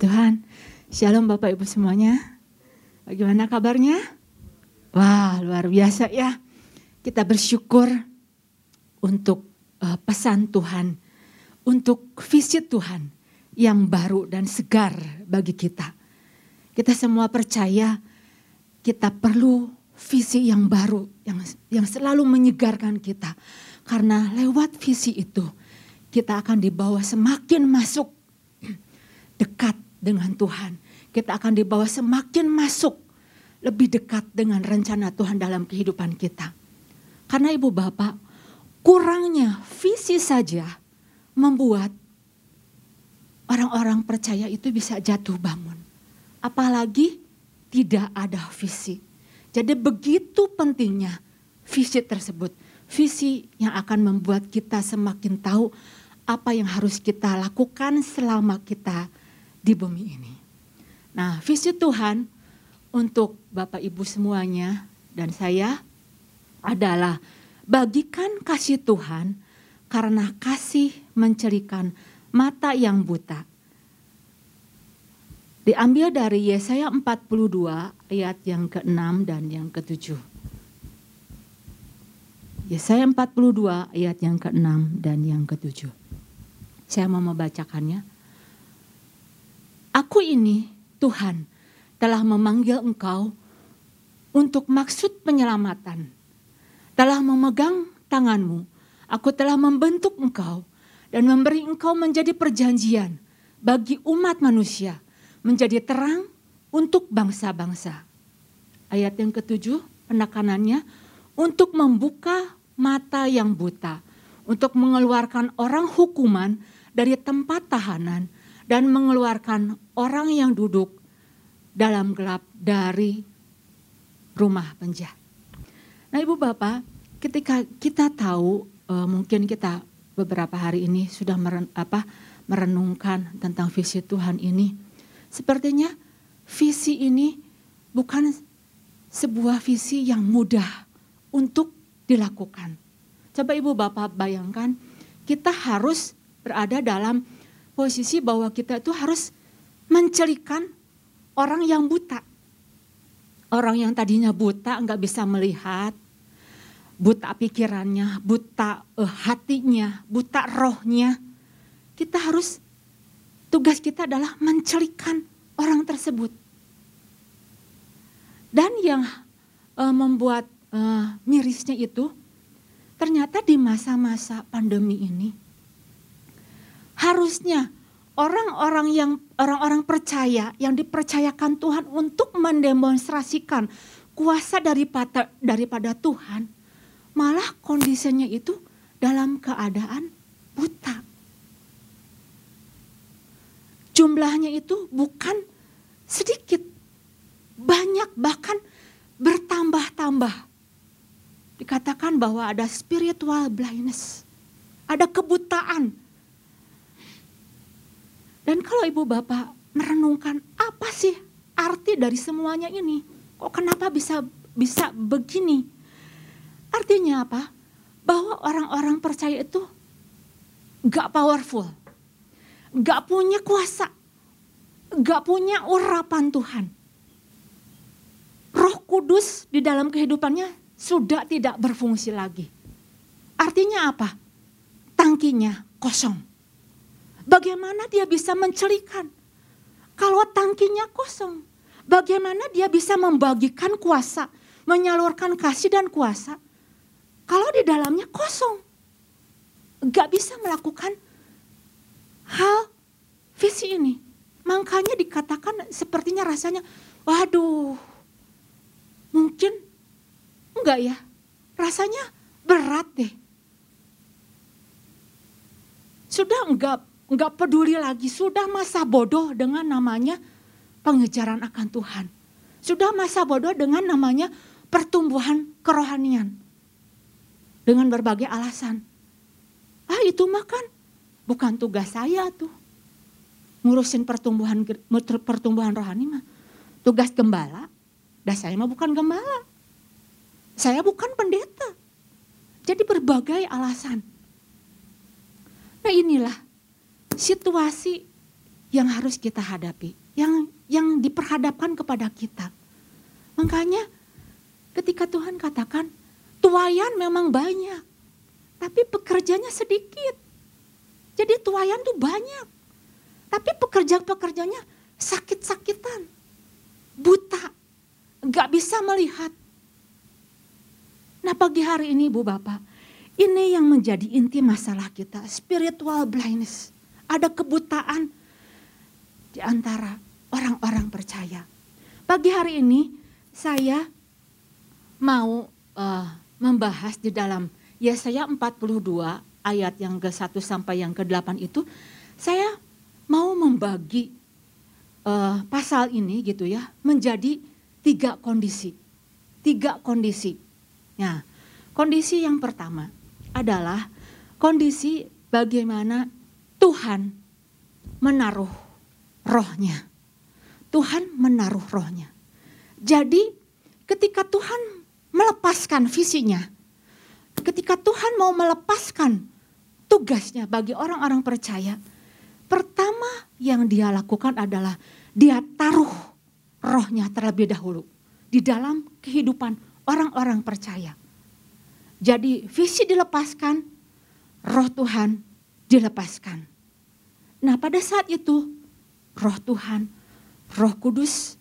Tuhan. Shalom Bapak Ibu semuanya. Bagaimana kabarnya? Wah, luar biasa ya. Kita bersyukur untuk uh, pesan Tuhan, untuk visit Tuhan yang baru dan segar bagi kita. Kita semua percaya kita perlu visi yang baru yang yang selalu menyegarkan kita. Karena lewat visi itu kita akan dibawa semakin masuk dekat dengan Tuhan. Kita akan dibawa semakin masuk lebih dekat dengan rencana Tuhan dalam kehidupan kita. Karena ibu bapak, kurangnya visi saja membuat orang-orang percaya itu bisa jatuh bangun. Apalagi tidak ada visi. Jadi begitu pentingnya visi tersebut. Visi yang akan membuat kita semakin tahu apa yang harus kita lakukan selama kita di bumi ini. Nah, visi Tuhan untuk Bapak Ibu semuanya dan saya adalah bagikan kasih Tuhan karena kasih mencerikan mata yang buta. Diambil dari Yesaya 42 ayat yang ke-6 dan yang ke-7. Yesaya 42 ayat yang ke-6 dan yang ke-7. Saya mau membacakannya. Aku ini, Tuhan, telah memanggil engkau untuk maksud penyelamatan. Telah memegang tanganmu. Aku telah membentuk engkau dan memberi engkau menjadi perjanjian bagi umat manusia. Menjadi terang untuk bangsa-bangsa. Ayat yang ketujuh, penekanannya untuk membuka mata yang buta. Untuk mengeluarkan orang hukuman dari tempat tahanan dan mengeluarkan orang yang duduk dalam gelap dari rumah penjara. Nah, Ibu Bapak, ketika kita tahu uh, mungkin kita beberapa hari ini sudah meren, apa, merenungkan tentang visi Tuhan ini, sepertinya visi ini bukan sebuah visi yang mudah untuk dilakukan. Coba Ibu Bapak bayangkan, kita harus berada dalam posisi bahwa kita itu harus mencelikan orang yang buta. Orang yang tadinya buta nggak bisa melihat, buta pikirannya, buta uh, hatinya, buta rohnya. Kita harus tugas kita adalah mencelikan orang tersebut. Dan yang uh, membuat uh, mirisnya itu ternyata di masa-masa pandemi ini harusnya orang-orang yang orang-orang percaya yang dipercayakan Tuhan untuk mendemonstrasikan kuasa daripada daripada Tuhan malah kondisinya itu dalam keadaan buta. Jumlahnya itu bukan sedikit, banyak bahkan bertambah-tambah. Dikatakan bahwa ada spiritual blindness, ada kebutaan dan kalau ibu bapak merenungkan apa sih arti dari semuanya ini? Kok kenapa bisa bisa begini? Artinya apa? Bahwa orang-orang percaya itu gak powerful, gak punya kuasa, gak punya urapan Tuhan. Roh Kudus di dalam kehidupannya sudah tidak berfungsi lagi. Artinya apa? Tangkinya kosong. Bagaimana dia bisa mencelikan? Kalau tangkinya kosong, bagaimana dia bisa membagikan kuasa, menyalurkan kasih dan kuasa? Kalau di dalamnya kosong, gak bisa melakukan hal visi ini. Makanya dikatakan sepertinya rasanya, waduh, mungkin enggak ya, rasanya berat deh. Sudah enggak nggak peduli lagi, sudah masa bodoh dengan namanya pengejaran akan Tuhan. Sudah masa bodoh dengan namanya pertumbuhan kerohanian. Dengan berbagai alasan. Ah itu mah kan bukan tugas saya tuh. Ngurusin pertumbuhan pertumbuhan rohani mah. Tugas gembala. Dan saya mah bukan gembala. Saya bukan pendeta. Jadi berbagai alasan. Nah inilah situasi yang harus kita hadapi, yang yang diperhadapkan kepada kita. Makanya ketika Tuhan katakan tuayan memang banyak, tapi pekerjanya sedikit. Jadi tuayan tuh banyak, tapi pekerja-pekerjanya sakit-sakitan, buta, nggak bisa melihat. Nah pagi hari ini Bu Bapak, ini yang menjadi inti masalah kita, spiritual blindness. Ada kebutaan di antara orang-orang percaya. Pagi hari ini saya mau uh, membahas di dalam Yesaya 42 ayat yang ke-1 sampai yang ke-8 itu saya mau membagi uh, pasal ini gitu ya menjadi tiga kondisi. Tiga kondisi. Nah, kondisi yang pertama adalah kondisi bagaimana Tuhan menaruh rohnya. Tuhan menaruh rohnya. Jadi ketika Tuhan melepaskan visinya, ketika Tuhan mau melepaskan tugasnya bagi orang-orang percaya, pertama yang dia lakukan adalah dia taruh rohnya terlebih dahulu di dalam kehidupan orang-orang percaya. Jadi visi dilepaskan, roh Tuhan dilepaskan. Nah pada saat itu roh Tuhan Roh Kudus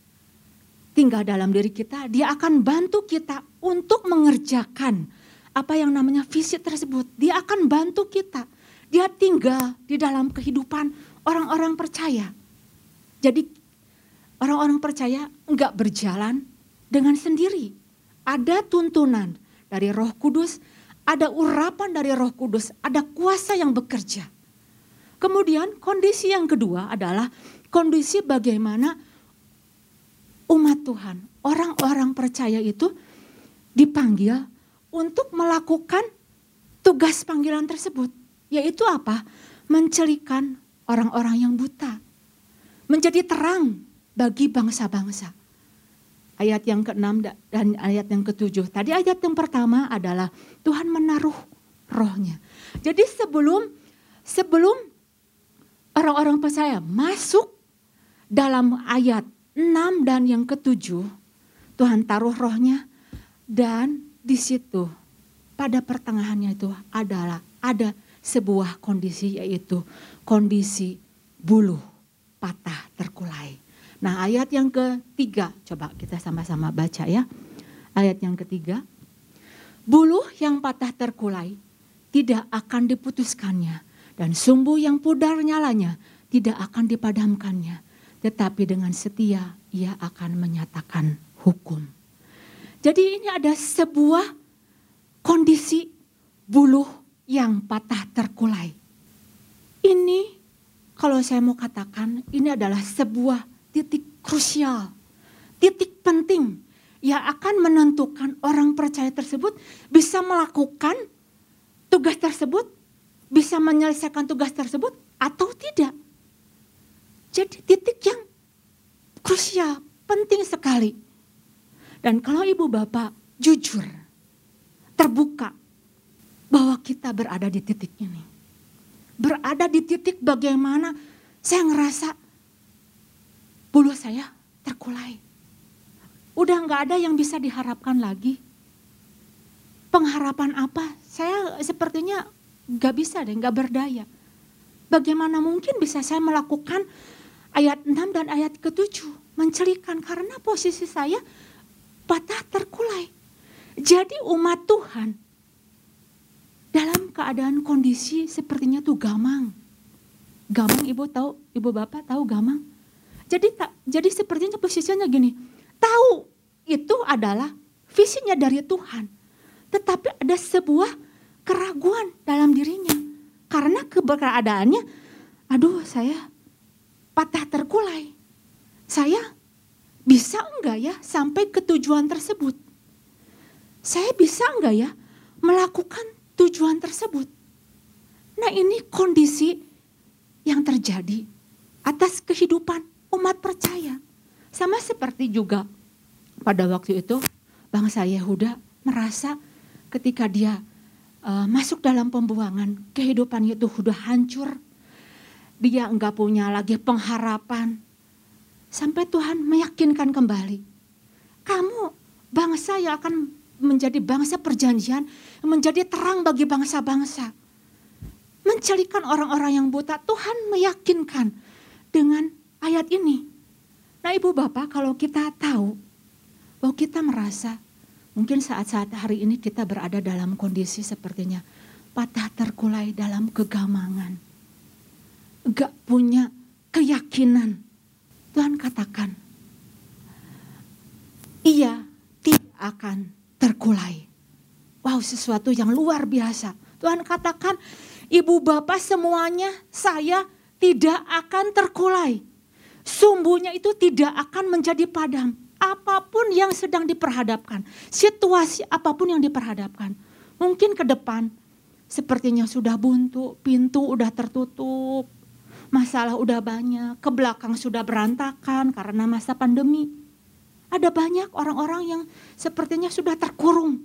tinggal dalam diri kita, dia akan bantu kita untuk mengerjakan apa yang namanya visi tersebut. Dia akan bantu kita. Dia tinggal di dalam kehidupan orang-orang percaya. Jadi orang-orang percaya enggak berjalan dengan sendiri. Ada tuntunan dari Roh Kudus, ada urapan dari Roh Kudus, ada kuasa yang bekerja. Kemudian kondisi yang kedua adalah kondisi bagaimana umat Tuhan, orang-orang percaya itu dipanggil untuk melakukan tugas panggilan tersebut, yaitu apa? Mencelikan orang-orang yang buta, menjadi terang bagi bangsa-bangsa. Ayat yang ke-6 dan ayat yang ke-7. Tadi ayat yang pertama adalah Tuhan menaruh rohnya. Jadi sebelum sebelum orang-orang percaya masuk dalam ayat 6 dan yang ketujuh Tuhan taruh rohnya dan di situ pada pertengahannya itu adalah ada sebuah kondisi yaitu kondisi bulu patah terkulai. Nah ayat yang ketiga coba kita sama-sama baca ya. Ayat yang ketiga. Bulu yang patah terkulai tidak akan diputuskannya dan sumbu yang pudar nyalanya tidak akan dipadamkannya tetapi dengan setia ia akan menyatakan hukum. Jadi ini ada sebuah kondisi buluh yang patah terkulai. Ini kalau saya mau katakan ini adalah sebuah titik krusial, titik penting yang akan menentukan orang percaya tersebut bisa melakukan tugas tersebut, bisa menyelesaikan tugas tersebut atau tidak. Jadi titik yang krusial, penting sekali. Dan kalau ibu bapak jujur, terbuka bahwa kita berada di titik ini. Berada di titik bagaimana saya ngerasa bulu saya terkulai. Udah nggak ada yang bisa diharapkan lagi. Pengharapan apa? Saya sepertinya nggak bisa deh, nggak berdaya. Bagaimana mungkin bisa saya melakukan ayat 6 dan ayat ke-7 mencelikan karena posisi saya patah terkulai. Jadi umat Tuhan dalam keadaan kondisi sepertinya tuh gamang. Gamang ibu tahu, ibu bapak tahu gamang. Jadi tak, jadi sepertinya posisinya gini. Tahu itu adalah visinya dari Tuhan. Tetapi ada sebuah keraguan dalam dirinya. Karena keberadaannya, aduh saya patah terkulai. Saya bisa enggak ya sampai ke tujuan tersebut? Saya bisa enggak ya melakukan tujuan tersebut? Nah ini kondisi yang terjadi atas kehidupan umat percaya. Sama seperti juga pada waktu itu bangsa Yehuda merasa ketika dia uh, masuk dalam pembuangan kehidupannya itu sudah hancur dia enggak punya lagi pengharapan. Sampai Tuhan meyakinkan kembali. Kamu bangsa yang akan menjadi bangsa perjanjian, menjadi terang bagi bangsa-bangsa. Mencelikan orang-orang yang buta, Tuhan meyakinkan dengan ayat ini. Nah ibu bapak kalau kita tahu bahwa kita merasa mungkin saat-saat hari ini kita berada dalam kondisi sepertinya patah terkulai dalam kegamangan. Gak punya keyakinan. Tuhan katakan, ia tidak akan terkulai. Wow sesuatu yang luar biasa. Tuhan katakan, ibu bapak semuanya saya tidak akan terkulai. Sumbunya itu tidak akan menjadi padam. Apa pun yang sedang diperhadapkan, situasi apa pun yang diperhadapkan. Mungkin ke depan sepertinya sudah buntu, pintu udah tertutup, masalah udah banyak, ke belakang sudah berantakan karena masa pandemi. Ada banyak orang-orang yang sepertinya sudah terkurung,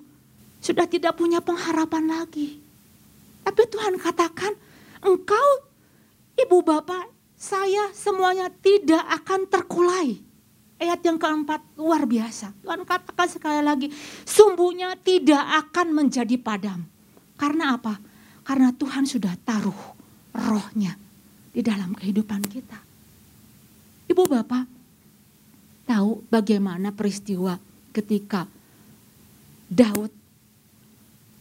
sudah tidak punya pengharapan lagi. Tapi Tuhan katakan, engkau ibu bapak saya semuanya tidak akan terkulai. Ayat yang keempat luar biasa. Tuhan katakan sekali lagi, sumbunya tidak akan menjadi padam. Karena apa? Karena Tuhan sudah taruh rohnya di dalam kehidupan kita. Ibu bapak tahu bagaimana peristiwa ketika Daud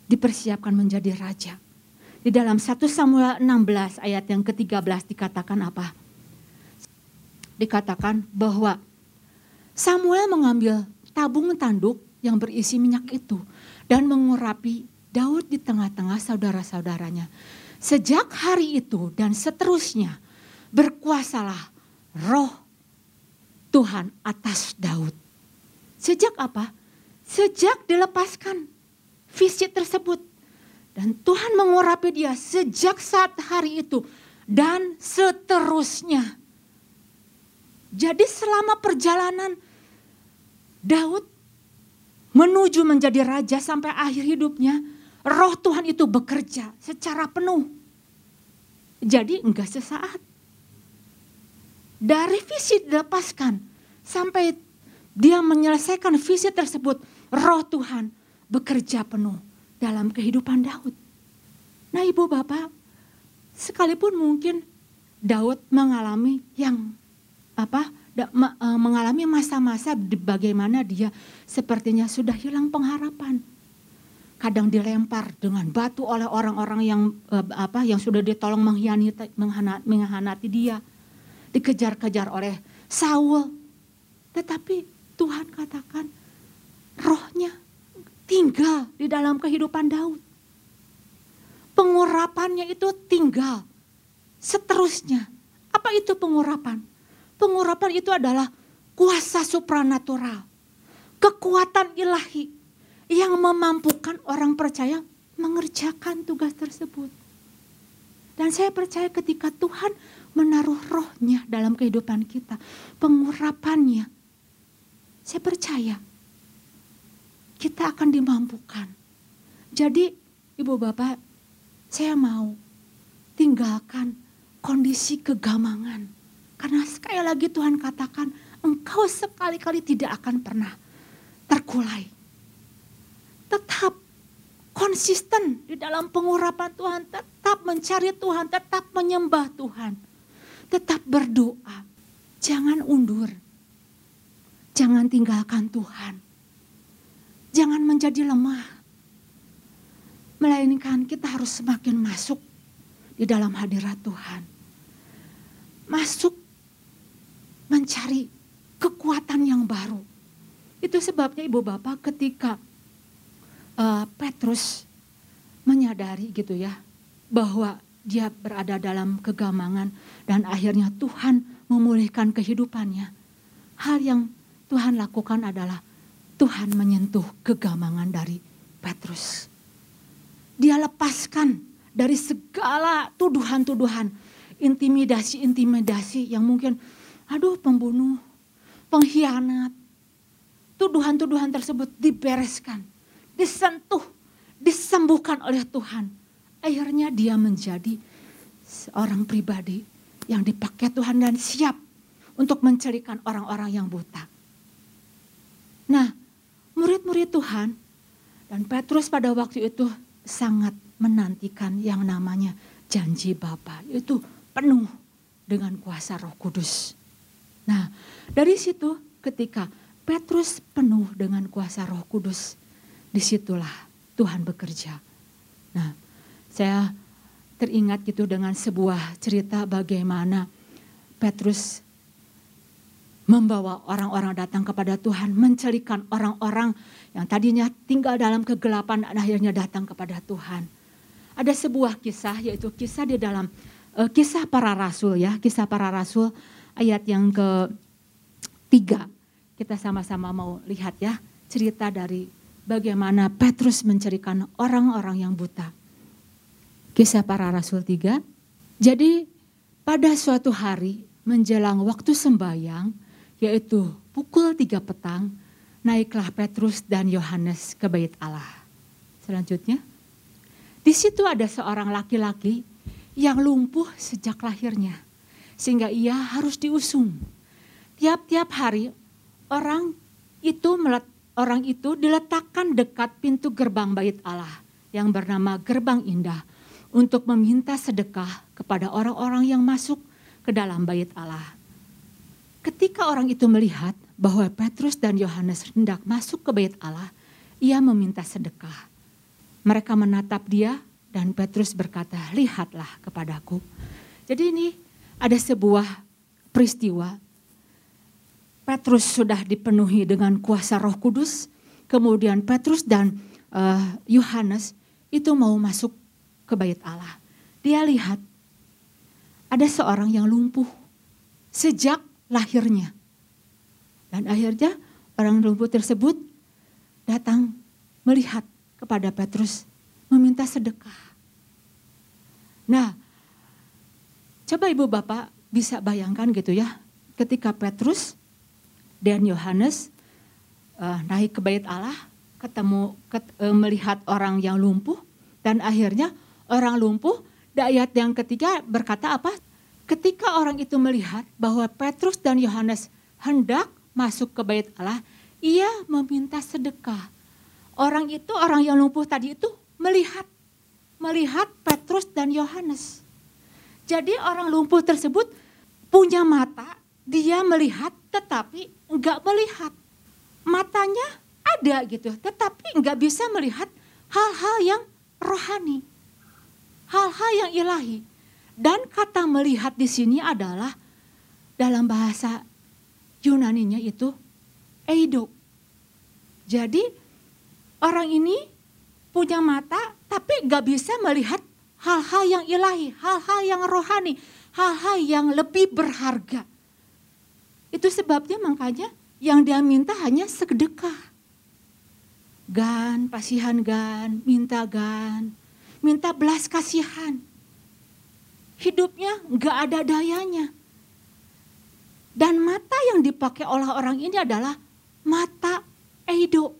dipersiapkan menjadi raja. Di dalam 1 Samuel 16 ayat yang ke-13 dikatakan apa? Dikatakan bahwa Samuel mengambil tabung tanduk yang berisi minyak itu dan mengurapi Daud di tengah-tengah saudara-saudaranya. Sejak hari itu dan seterusnya berkuasalah roh Tuhan atas Daud. Sejak apa? Sejak dilepaskan visi tersebut. Dan Tuhan mengurapi dia sejak saat hari itu dan seterusnya. Jadi selama perjalanan Daud menuju menjadi raja sampai akhir hidupnya, roh Tuhan itu bekerja secara penuh. Jadi enggak sesaat. Dari visi dilepaskan sampai dia menyelesaikan visi tersebut, roh Tuhan bekerja penuh dalam kehidupan Daud. Nah ibu bapak, sekalipun mungkin Daud mengalami yang apa e, mengalami masa-masa bagaimana dia sepertinya sudah hilang pengharapan. Kadang dilempar dengan batu oleh orang-orang yang e, apa yang sudah ditolong mengkhianati, mengkhianati dia. Dikejar-kejar oleh Saul. Tetapi Tuhan katakan rohnya tinggal di dalam kehidupan Daud. Pengurapannya itu tinggal seterusnya. Apa itu pengurapan? Pengurapan itu adalah kuasa supranatural. Kekuatan ilahi yang memampukan orang percaya mengerjakan tugas tersebut. Dan saya percaya ketika Tuhan menaruh rohnya dalam kehidupan kita, pengurapannya, saya percaya kita akan dimampukan. Jadi ibu bapak, saya mau tinggalkan kondisi kegamangan karena sekali lagi Tuhan katakan, engkau sekali-kali tidak akan pernah terkulai. Tetap konsisten di dalam pengurapan Tuhan, tetap mencari Tuhan, tetap menyembah Tuhan. Tetap berdoa, jangan undur. Jangan tinggalkan Tuhan. Jangan menjadi lemah. Melainkan kita harus semakin masuk di dalam hadirat Tuhan. Masuk mencari kekuatan yang baru. Itu sebabnya ibu bapak ketika uh, Petrus menyadari gitu ya bahwa dia berada dalam kegamangan dan akhirnya Tuhan memulihkan kehidupannya. Hal yang Tuhan lakukan adalah Tuhan menyentuh kegamangan dari Petrus. Dia lepaskan dari segala tuduhan-tuduhan, intimidasi-intimidasi yang mungkin aduh pembunuh, pengkhianat. Tuduhan-tuduhan tersebut dibereskan, disentuh, disembuhkan oleh Tuhan. Akhirnya dia menjadi seorang pribadi yang dipakai Tuhan dan siap untuk mencerikan orang-orang yang buta. Nah, murid-murid Tuhan dan Petrus pada waktu itu sangat menantikan yang namanya janji Bapa, yaitu penuh dengan kuasa Roh Kudus. Nah, dari situ ketika Petrus penuh dengan kuasa Roh Kudus, di situlah Tuhan bekerja. Nah, saya teringat gitu dengan sebuah cerita bagaimana Petrus membawa orang-orang datang kepada Tuhan, mencelikan orang-orang yang tadinya tinggal dalam kegelapan dan akhirnya datang kepada Tuhan. Ada sebuah kisah yaitu kisah di dalam uh, kisah para rasul ya, kisah para rasul ayat yang ke tiga. Kita sama-sama mau lihat ya cerita dari bagaimana Petrus mencerikan orang-orang yang buta. Kisah para rasul tiga. Jadi pada suatu hari menjelang waktu sembahyang, yaitu pukul tiga petang, naiklah Petrus dan Yohanes ke bait Allah. Selanjutnya, di situ ada seorang laki-laki yang lumpuh sejak lahirnya, sehingga ia harus diusung. Tiap-tiap hari orang itu orang itu diletakkan dekat pintu gerbang bait Allah yang bernama Gerbang Indah untuk meminta sedekah kepada orang-orang yang masuk ke dalam bait Allah. Ketika orang itu melihat bahwa Petrus dan Yohanes hendak masuk ke bait Allah, ia meminta sedekah. Mereka menatap dia dan Petrus berkata, lihatlah kepadaku. Jadi ini ada sebuah peristiwa. Petrus sudah dipenuhi dengan kuasa roh kudus. Kemudian Petrus dan uh, Yohanes itu mau masuk ke bait Allah. Dia lihat ada seorang yang lumpuh sejak lahirnya. Dan akhirnya orang lumpuh tersebut datang melihat kepada Petrus meminta sedekah. Nah, coba ibu bapak bisa bayangkan gitu ya, ketika Petrus dan Yohanes uh, naik ke bait Allah, ketemu ket, uh, melihat orang yang lumpuh, dan akhirnya orang lumpuh, ayat yang ketiga berkata apa? Ketika orang itu melihat bahwa Petrus dan Yohanes hendak masuk ke bait Allah, ia meminta sedekah. Orang itu, orang yang lumpuh tadi itu melihat melihat Petrus dan Yohanes. Jadi orang lumpuh tersebut punya mata, dia melihat tetapi enggak melihat. Matanya ada gitu, tetapi enggak bisa melihat hal-hal yang rohani. Hal-hal yang ilahi. Dan kata melihat di sini adalah dalam bahasa Yunaninya itu eido. Jadi orang ini punya mata tapi gak bisa melihat hal-hal yang ilahi, hal-hal yang rohani, hal-hal yang lebih berharga. Itu sebabnya makanya yang dia minta hanya sedekah. Gan, pasihan gan, minta gan, minta belas kasihan hidupnya nggak ada dayanya. Dan mata yang dipakai oleh orang ini adalah mata eido.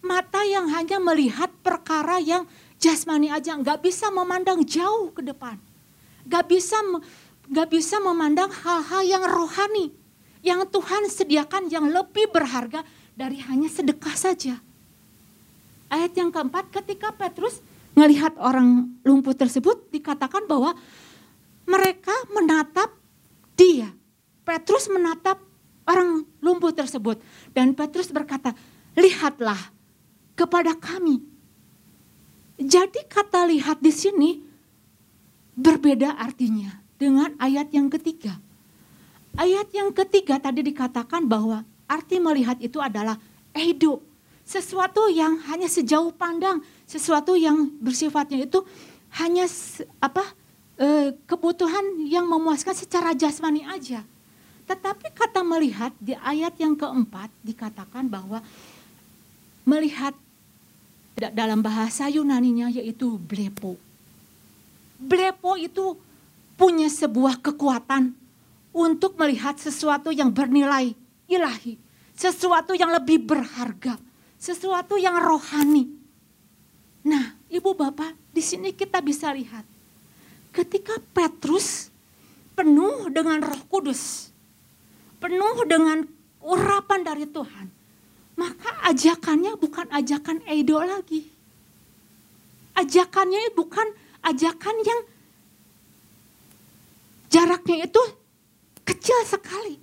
Mata yang hanya melihat perkara yang jasmani aja, nggak bisa memandang jauh ke depan. Nggak bisa nggak bisa memandang hal-hal yang rohani. Yang Tuhan sediakan yang lebih berharga dari hanya sedekah saja. Ayat yang keempat ketika Petrus melihat orang lumpuh tersebut dikatakan bahwa mereka menatap dia. Petrus menatap orang lumpuh tersebut. Dan Petrus berkata, lihatlah kepada kami. Jadi kata lihat di sini berbeda artinya dengan ayat yang ketiga. Ayat yang ketiga tadi dikatakan bahwa arti melihat itu adalah edo. Sesuatu yang hanya sejauh pandang, sesuatu yang bersifatnya itu hanya apa Eh, kebutuhan yang memuaskan secara jasmani aja. Tetapi kata melihat di ayat yang keempat dikatakan bahwa melihat dalam bahasa Yunaninya yaitu blepo. Blepo itu punya sebuah kekuatan untuk melihat sesuatu yang bernilai ilahi, sesuatu yang lebih berharga, sesuatu yang rohani. Nah, Ibu Bapak, di sini kita bisa lihat ketika Petrus penuh dengan roh kudus, penuh dengan urapan dari Tuhan, maka ajakannya bukan ajakan edo lagi. Ajakannya bukan ajakan yang jaraknya itu kecil sekali.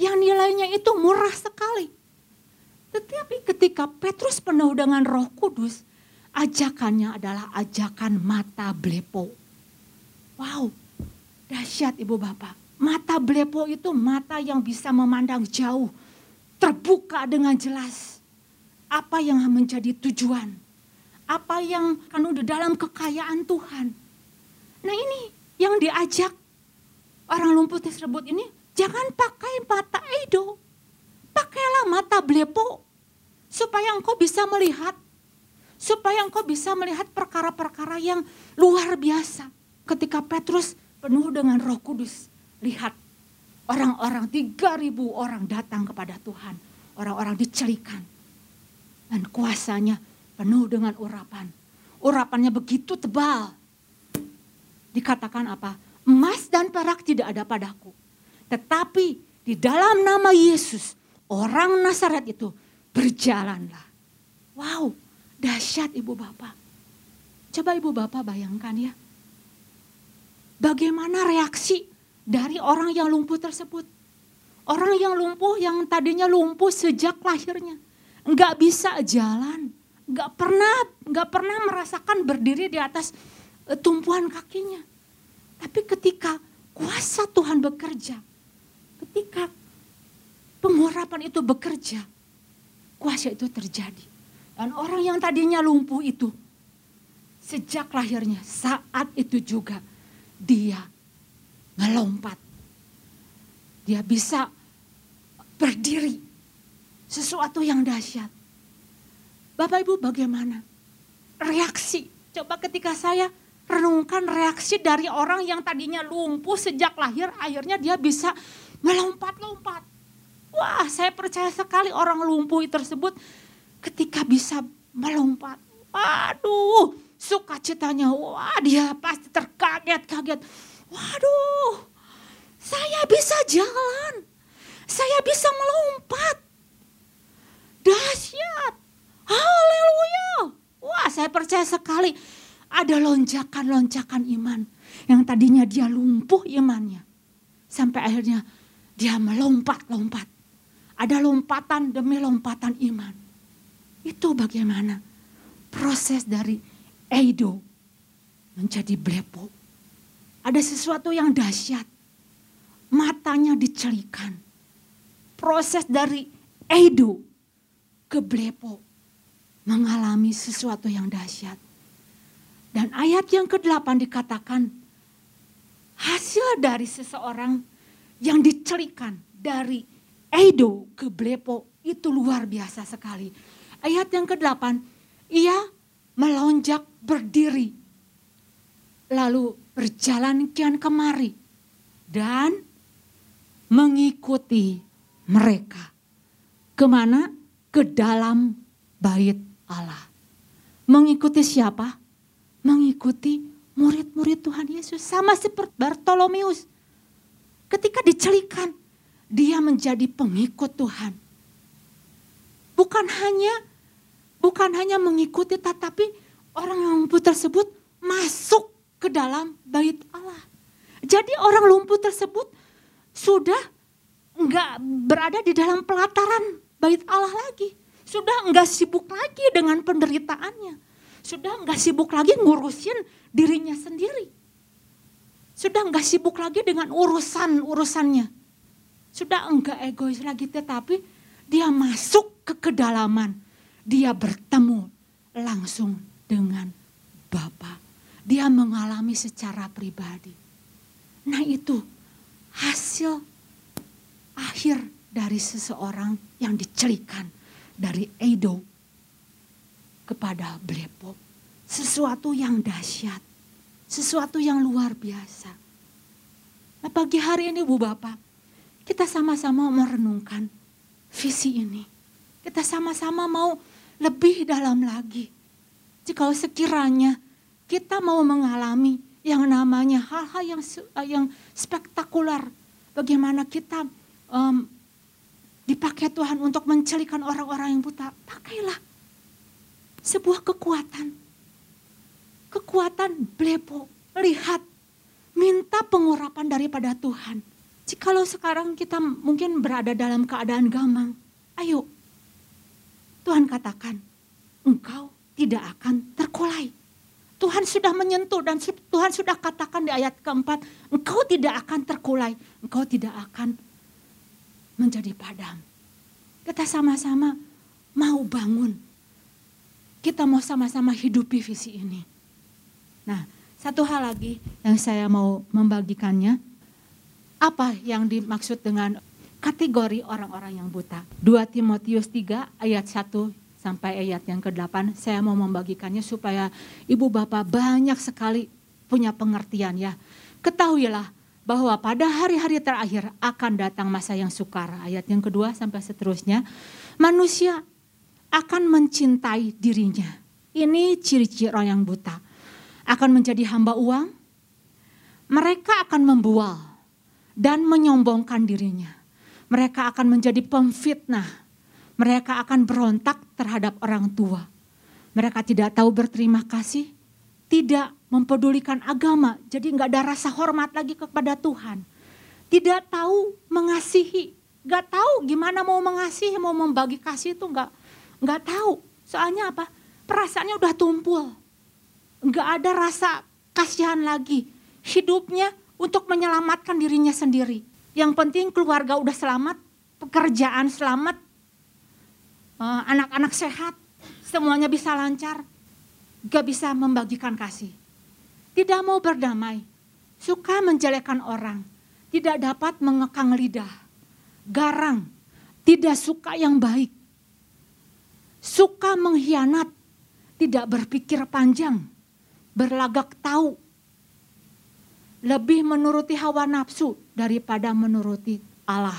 Yang nilainya itu murah sekali. Tetapi ketika Petrus penuh dengan roh kudus, ajakannya adalah ajakan mata blepo. Wow, dahsyat ibu bapak. Mata blepo itu mata yang bisa memandang jauh, terbuka dengan jelas. Apa yang menjadi tujuan, apa yang kan udah dalam kekayaan Tuhan. Nah ini yang diajak orang lumpuh tersebut ini jangan pakai mata edo. Pakailah mata blepo supaya engkau bisa melihat supaya engkau bisa melihat perkara-perkara yang luar biasa. Ketika Petrus penuh dengan Roh Kudus, lihat orang-orang 3000 orang datang kepada Tuhan. Orang-orang dicelikan. Dan kuasanya penuh dengan urapan. Urapannya begitu tebal. Dikatakan apa? Emas dan perak tidak ada padaku. Tetapi di dalam nama Yesus, orang Nazaret itu berjalanlah. Wow, dahsyat ibu bapak. Coba ibu bapak bayangkan ya. Bagaimana reaksi dari orang yang lumpuh tersebut. Orang yang lumpuh yang tadinya lumpuh sejak lahirnya. Enggak bisa jalan. Enggak pernah, enggak pernah merasakan berdiri di atas eh, tumpuan kakinya tapi ketika kuasa Tuhan bekerja, ketika pengurapan itu bekerja, kuasa itu terjadi. Dan orang yang tadinya lumpuh itu, sejak lahirnya, saat itu juga dia melompat. Dia bisa berdiri. Sesuatu yang dahsyat. Bapak Ibu bagaimana? Reaksi. Coba ketika saya renungkan reaksi dari orang yang tadinya lumpuh sejak lahir, akhirnya dia bisa melompat-lompat. Wah, saya percaya sekali orang lumpuh tersebut ketika bisa melompat. Waduh, sukacitanya, wah dia pasti terkaget-kaget. Waduh, saya bisa jalan, saya bisa melompat. Dahsyat, haleluya. Wah, saya percaya sekali ada lonjakan-lonjakan iman. Yang tadinya dia lumpuh imannya. Sampai akhirnya dia melompat-lompat. Ada lompatan demi lompatan iman. Itu bagaimana proses dari Eido menjadi blepo. Ada sesuatu yang dahsyat. Matanya dicelikan. Proses dari Eido ke blepo mengalami sesuatu yang dahsyat dan ayat yang ke-8 dikatakan hasil dari seseorang yang dicelikan dari Edo ke Blepo itu luar biasa sekali. Ayat yang ke-8, ia melonjak berdiri. Lalu berjalan kian kemari dan mengikuti mereka. Ke mana? Ke dalam bait Allah. Mengikuti siapa? mengikuti murid-murid Tuhan Yesus. Sama seperti Bartolomeus. Ketika dicelikan, dia menjadi pengikut Tuhan. Bukan hanya bukan hanya mengikuti tetapi orang yang tersebut masuk ke dalam bait Allah. Jadi orang lumpuh tersebut sudah enggak berada di dalam pelataran bait Allah lagi. Sudah enggak sibuk lagi dengan penderitaannya sudah nggak sibuk lagi ngurusin dirinya sendiri. Sudah nggak sibuk lagi dengan urusan-urusannya. Sudah enggak egois lagi tetapi dia masuk ke kedalaman. Dia bertemu langsung dengan. Dia mengalami secara pribadi. Nah itu hasil akhir dari seseorang yang dicelikan dari Edo kepada Blepo. Sesuatu yang dahsyat. Sesuatu yang luar biasa. Nah pagi hari ini Bu Bapak, kita sama-sama merenungkan visi ini. Kita sama-sama mau lebih dalam lagi. Jika sekiranya kita mau mengalami yang namanya hal-hal yang yang spektakuler. Bagaimana kita um, dipakai Tuhan untuk mencelikan orang-orang yang buta. Pakailah sebuah kekuatan. Kekuatan blepo. Lihat, minta pengurapan daripada Tuhan. Jikalau sekarang kita mungkin berada dalam keadaan gamang, ayo. Tuhan katakan, engkau tidak akan. Tuhan sudah menyentuh dan Tuhan sudah katakan di ayat keempat, engkau tidak akan terkulai, engkau tidak akan menjadi padam. Kita sama-sama mau bangun. Kita mau sama-sama hidupi visi ini. Nah, satu hal lagi yang saya mau membagikannya, apa yang dimaksud dengan kategori orang-orang yang buta? 2 Timotius 3 ayat 1 sampai ayat yang ke-8 saya mau membagikannya supaya ibu bapak banyak sekali punya pengertian ya. Ketahuilah bahwa pada hari-hari terakhir akan datang masa yang sukar. Ayat yang kedua sampai seterusnya. Manusia akan mencintai dirinya. Ini ciri-ciri orang yang buta. Akan menjadi hamba uang. Mereka akan membual dan menyombongkan dirinya. Mereka akan menjadi pemfitnah mereka akan berontak terhadap orang tua. Mereka tidak tahu berterima kasih, tidak mempedulikan agama, jadi nggak ada rasa hormat lagi kepada Tuhan. Tidak tahu mengasihi, nggak tahu gimana mau mengasihi, mau membagi kasih itu nggak nggak tahu. Soalnya apa? Perasaannya udah tumpul, nggak ada rasa kasihan lagi. Hidupnya untuk menyelamatkan dirinya sendiri. Yang penting keluarga udah selamat, pekerjaan selamat, anak-anak sehat, semuanya bisa lancar, gak bisa membagikan kasih. Tidak mau berdamai, suka menjelekkan orang, tidak dapat mengekang lidah, garang, tidak suka yang baik, suka mengkhianat, tidak berpikir panjang, berlagak tahu, lebih menuruti hawa nafsu daripada menuruti Allah.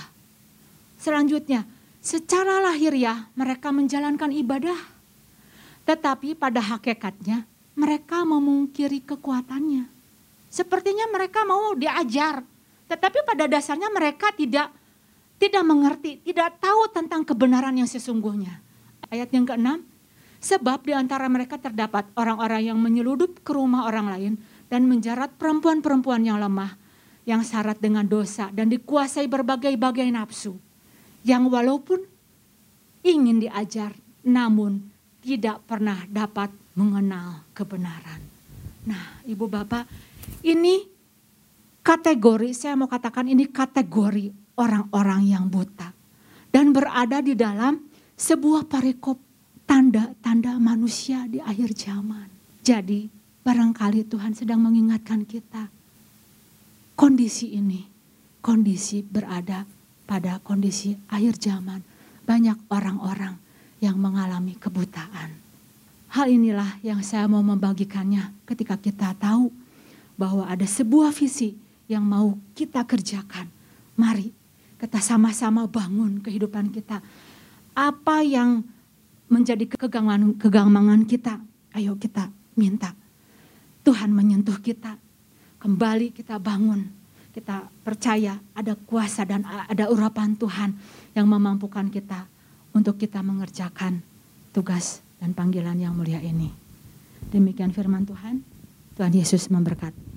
Selanjutnya, Secara lahiriah mereka menjalankan ibadah. Tetapi pada hakikatnya mereka memungkiri kekuatannya. Sepertinya mereka mau diajar. Tetapi pada dasarnya mereka tidak tidak mengerti, tidak tahu tentang kebenaran yang sesungguhnya. Ayat yang keenam, sebab di antara mereka terdapat orang-orang yang menyeludup ke rumah orang lain dan menjarat perempuan-perempuan yang lemah, yang syarat dengan dosa dan dikuasai berbagai-bagai nafsu yang walaupun ingin diajar namun tidak pernah dapat mengenal kebenaran. Nah, Ibu Bapak, ini kategori saya mau katakan ini kategori orang-orang yang buta dan berada di dalam sebuah parekop tanda-tanda manusia di akhir zaman. Jadi, barangkali Tuhan sedang mengingatkan kita kondisi ini, kondisi berada pada kondisi akhir zaman banyak orang-orang yang mengalami kebutaan. Hal inilah yang saya mau membagikannya ketika kita tahu bahwa ada sebuah visi yang mau kita kerjakan. Mari kita sama-sama bangun kehidupan kita. Apa yang menjadi kegamangan, kegamangan kita, ayo kita minta. Tuhan menyentuh kita, kembali kita bangun kita percaya ada kuasa dan ada urapan Tuhan yang memampukan kita untuk kita mengerjakan tugas dan panggilan yang mulia ini. Demikian firman Tuhan. Tuhan Yesus memberkati.